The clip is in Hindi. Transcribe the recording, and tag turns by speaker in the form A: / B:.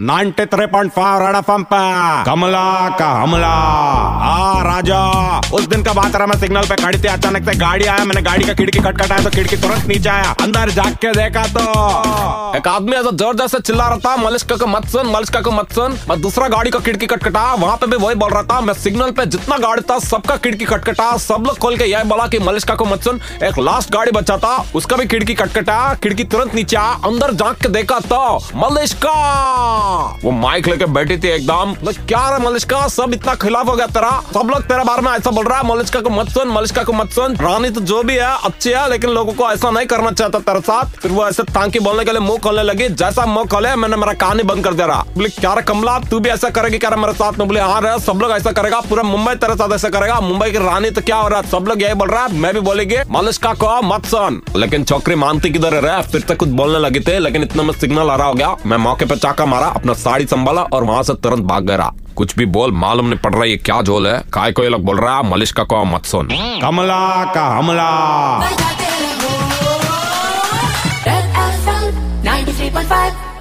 A: 93.5 रेड एफएम पे। कमला का हमला। राजा उस दिन का बात रहा, मैं सिग्नल पे खड़ी थी, अचानक से गाड़ी आया, मैंने गाड़ी का खिड़की खटखटाया तो खिड़की तुरंत नीचे आया, अंदर जाग के देखा तो।
B: एक आदमी ऐसा ज़ोर ज़ोर से चिल्ला रहा था, मलिश्का को मत सुन, मलिश्का को मत सुन। और दूसरा गाड़ी का खिड़की खटखटा, वहाँ पे भी वही बोल रहा था, मैं सिग्नल पे जितना गाड़ी था, सबका खिड़की खटखटा, सब लोग खोल के यही बोला की मलिश्का को मत सुन। एक लास्ट गाड़ी बचा था, उसका भी खिड़की खटखटा, खिड़की तुरंत नीचे आ, अंदर झाँक के देखा तो मलिश्का! वो माइक लेके बैठी थी एकदम। तो क्या रहा मलिश्का, सब इतना खिलाफ हो गया तेरा? सब लोग तेरे बारे में ऐसा बोल रहा है, मलिश्का को मत सुन, मलिश्का को मत सुन। रानी तो जो भी है, अच्छी है, लेकिन लोगों को ऐसा नहीं करना चाहता तेरे साथ। फिर वो ऐसे तांकी बोलने के लिए मुँह खोलने लगी, जैसा मुँह खोले, मैंने मेरा कहानी बंद कर दे रहा। बोले, क्या कमला, तू भी ऐसा करेगी क्या मेरे साथ में? बोले हाँ रे, सब लोग ऐसा करेगा, पूरा मुंबई तेरे साथ ऐसा करेगा। मुंबई की रानी तो क्या हो रहा है? सब लोग यही बोल रहा है, मैं भी बोलेगी, मलिश्का को मत सुन। लेकिन छोकरी मानती किधर है फिर से कुछ बोलने लगी थे, लेकिन इतना में सिग्नल आ रहा हो गया। मैं मौके पर चाका मारा, अपना साड़ी संभाला और वहाँ से तुरंत भाग गया। कुछ भी बोल मालूम नहीं पड़ रहा ये क्या झोल है। काय को ये लोग बोल रहा है मलिश्का को मत सुन।
A: कमला का हमला।
C: बजाते Red FM 93.5